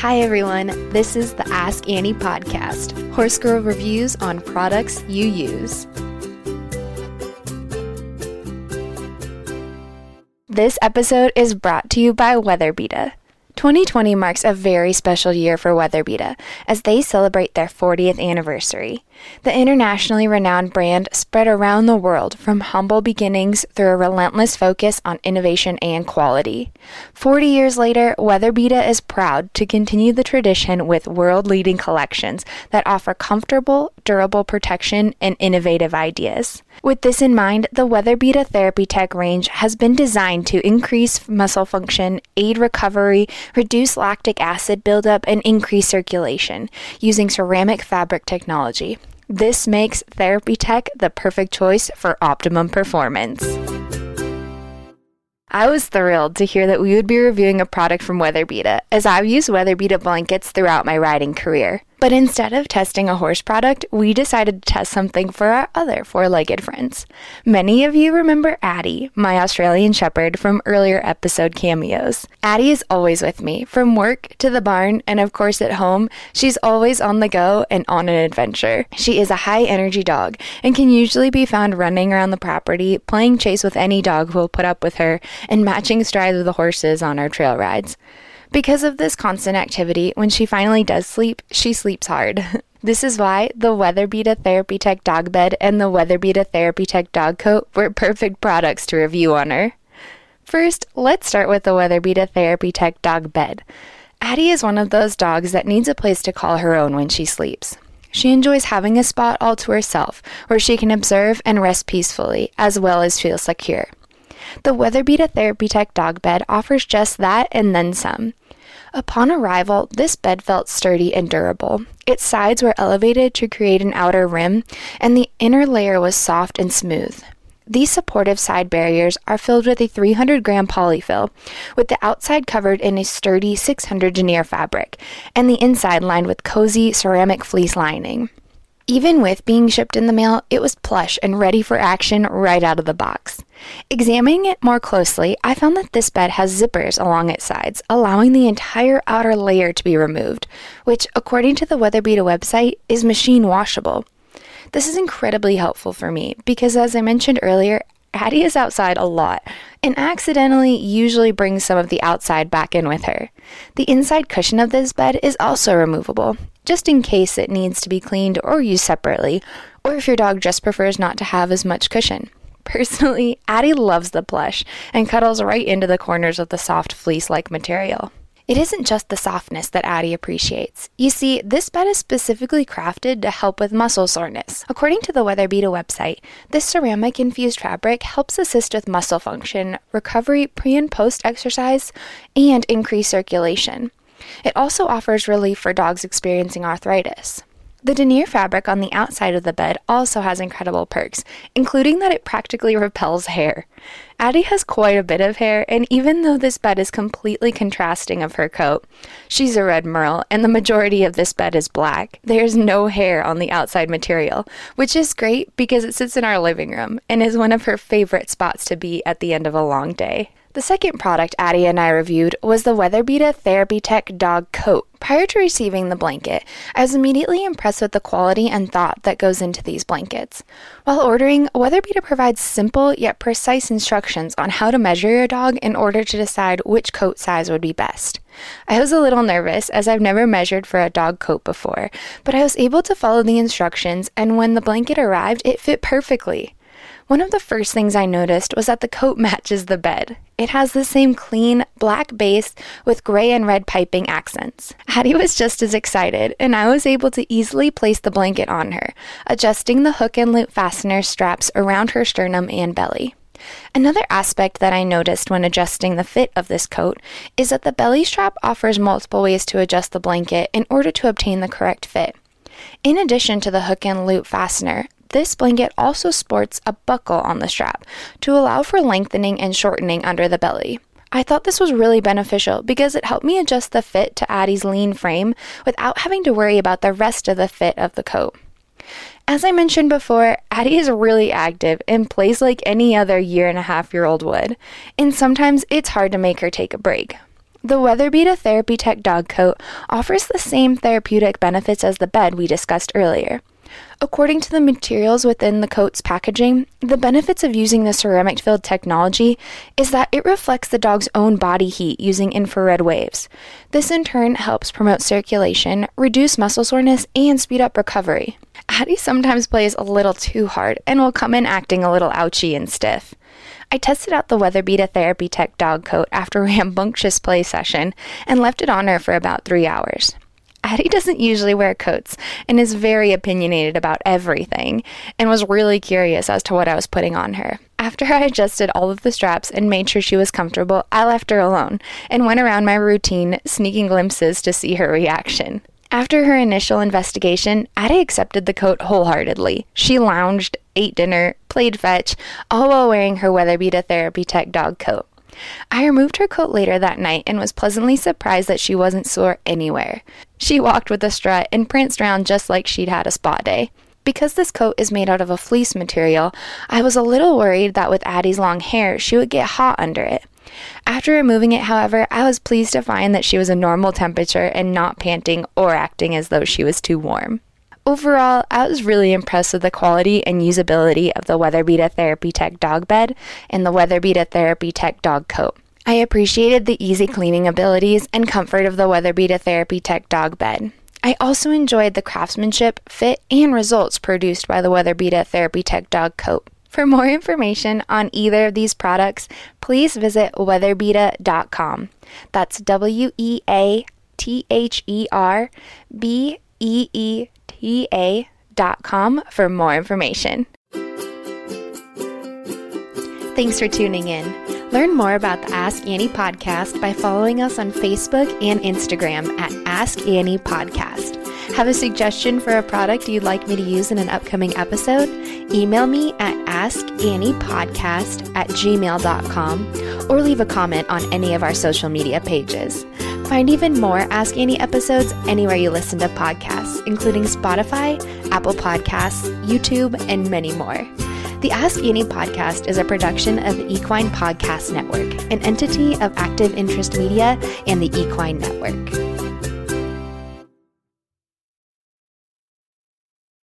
Hi, everyone. This is the Ask Annie podcast, Horse Girl reviews on products you use. This episode is brought to you by WeatherBeeta. 2020 marks a very special year for WeatherBeeta as they celebrate their 40th anniversary. The internationally renowned brand spread around the world from humble beginnings through a relentless focus on innovation and quality. 40 years later, WeatherBeeta is proud to continue the tradition with world leading collections that offer comfortable, durable protection and innovative ideas. With this in mind, the WeatherBeeta Therapy Tech range has been designed to increase muscle function, aid recovery, reduce lactic acid buildup, and increase circulation using ceramic fabric technology. This makes Therapy Tech the perfect choice for optimum performance. I was thrilled to hear that we would be reviewing a product from WeatherBeeta, as I've used WeatherBeeta blankets throughout my riding career. But instead of testing a horse product, we decided to test something for our other four legged friends. Many of you remember Addie, my Australian Shepherd, from earlier episode cameos. Addie is always with me, from work to the barn, and of course at home. She's always on the go and on an adventure. She is a high energy dog and can usually be found running around the property, playing chase with any dog who will put up with her, and matching strides with the horses on our trail rides. Because of this constant activity, when she finally does sleep, she sleeps hard. This is why the WeatherBeeta Therapy Tech dog bed and the WeatherBeeta Therapy Tech dog coat were perfect products to review on her. First, let's start with the WeatherBeeta Therapy Tech dog bed. Addie is one of those dogs that needs a place to call her own when she sleeps. She enjoys having a spot all to herself where she can observe and rest peacefully, as well as feel secure. The WeatherBeeta Therapy Tech dog bed offers just that and then some. Upon arrival, this bed felt sturdy and durable. Its sides were elevated to create an outer rim, and the inner layer was soft and smooth. These supportive side barriers are filled with a 300 gram polyfill, with the outside covered in a sturdy 600 denier fabric, and the inside lined with cozy ceramic fleece lining. Even with being shipped in the mail, it was plush and ready for action right out of the box. Examining it more closely, I found that this bed has zippers along its sides, allowing the entire outer layer to be removed, which, according to the WeatherBeeta website, is machine washable. This is incredibly helpful for me because, as I mentioned earlier, Addie is outside a lot and accidentally usually brings some of the outside back in with her. The inside cushion of this bed is also removable, just in case it needs to be cleaned or used separately, or if your dog just prefers not to have as much cushion. Personally, Addie loves the plush and cuddles right into the corners of the soft fleece like material. It isn't just the softness that Addie appreciates. You see, this bed is specifically crafted to help with muscle soreness. According to the WeatherBeeta website, this ceramic infused fabric helps assist with muscle function, recovery pre and post exercise, and increase circulation. It also offers relief for dogs experiencing arthritis. The denier fabric on the outside of the bed also has incredible perks, including that it practically repels hair. Addie has quite a bit of hair, and even though this bed is completely contrasting of her coat, she's a red merle, and the majority of this bed is black. There's no hair on the outside material, which is great because it sits in our living room and is one of her favorite spots to be at the end of a long day. The second product Addie and I reviewed was the WeatherBeeta Therapy Tech Dog Coat. Prior to receiving the blanket, I was immediately impressed with the quality and thought that goes into these blankets. While ordering, WeatherBeeta provides simple yet precise instructions on how to measure your dog in order to decide which coat size would be best. I was a little nervous as I've never measured for a dog coat before, but I was able to follow the instructions, and when the blanket arrived, it fit perfectly. One of the first things I noticed was that the coat matches the bed. It has the same clean, black base with gray and red piping accents. Addie was just as excited, and I was able to easily place the blanket on her, adjusting the hook and loop fastener straps around her sternum and belly. Another aspect that I noticed when adjusting the fit of this coat is that the belly strap offers multiple ways to adjust the blanket in order to obtain the correct fit. In addition to the hook and loop fastener, this blanket also sports a buckle on the strap to allow for lengthening and shortening under the belly. I thought this was really beneficial because it helped me adjust the fit to Addie's lean frame without having to worry about the rest of the fit of the coat. As I mentioned before, Addie is really active and plays like any other year and a half year old would, and sometimes it's hard to make her take a break. The WeatherBeeta Therapy Tech dog coat offers the same therapeutic benefits as the bed we discussed earlier. According to the materials within the coat's packaging, the benefits of using the ceramic filled technology is that it reflects the dog's own body heat using infrared waves. This in turn helps promote circulation, reduce muscle soreness, and speed up recovery. Addie sometimes plays a little too hard and will come in acting a little ouchy and stiff. I tested out the WeatherBeeta Therapy Tech dog coat after a rambunctious play session and left it on her for about three hours. Addie doesn't usually wear coats and is very opinionated about everything and was really curious as to what I was putting on her. After I adjusted all of the straps and made sure she was comfortable, I left her alone and went around my routine, sneaking glimpses to see her reaction. After her initial investigation, Addie accepted the coat wholeheartedly. She lounged, ate dinner, played fetch, all while wearing her WeatherBeeta Therapy Tech dog coat. I removed her coat later that night and was pleasantly surprised that she wasn't sore anywhere. She walked with a strut and pranced around just like she'd had a spa day. Because this coat is made out of a fleece material, I was a little worried that with Addie's long hair, she would get hot under it. After removing it, however, I was pleased to find that she was a normal temperature and not panting or acting as though she was too warm. Overall, I was really impressed with the quality and usability of the WeatherBeeta Therapy Tech dog bed and the WeatherBeeta Therapy Tech dog coat. I appreciated the easy cleaning abilities and comfort of the WeatherBeeta Therapy Tech dog bed. I also enjoyed the craftsmanship, fit, and results produced by the WeatherBeeta Therapy Tech dog coat. For more information on either of these products, please visit weatherbeeta.com. That's W E A T H E R B E E pa.com for more information. Thanks for tuning in. Learn more about the Ask Annie podcast by following us on Facebook and Instagram at Ask Annie Podcast. Have a suggestion for a product you'd like me to use in an upcoming episode? Email me at askanniepodcast at gmail.com or leave a comment on any of our social media pages. Find even more Ask Annie episodes anywhere you listen to podcasts, including Spotify, Apple Podcasts, YouTube, and many more. The Ask Annie podcast is a production of the Equine Podcast Network, an entity of Active Interest Media and the Equine Network.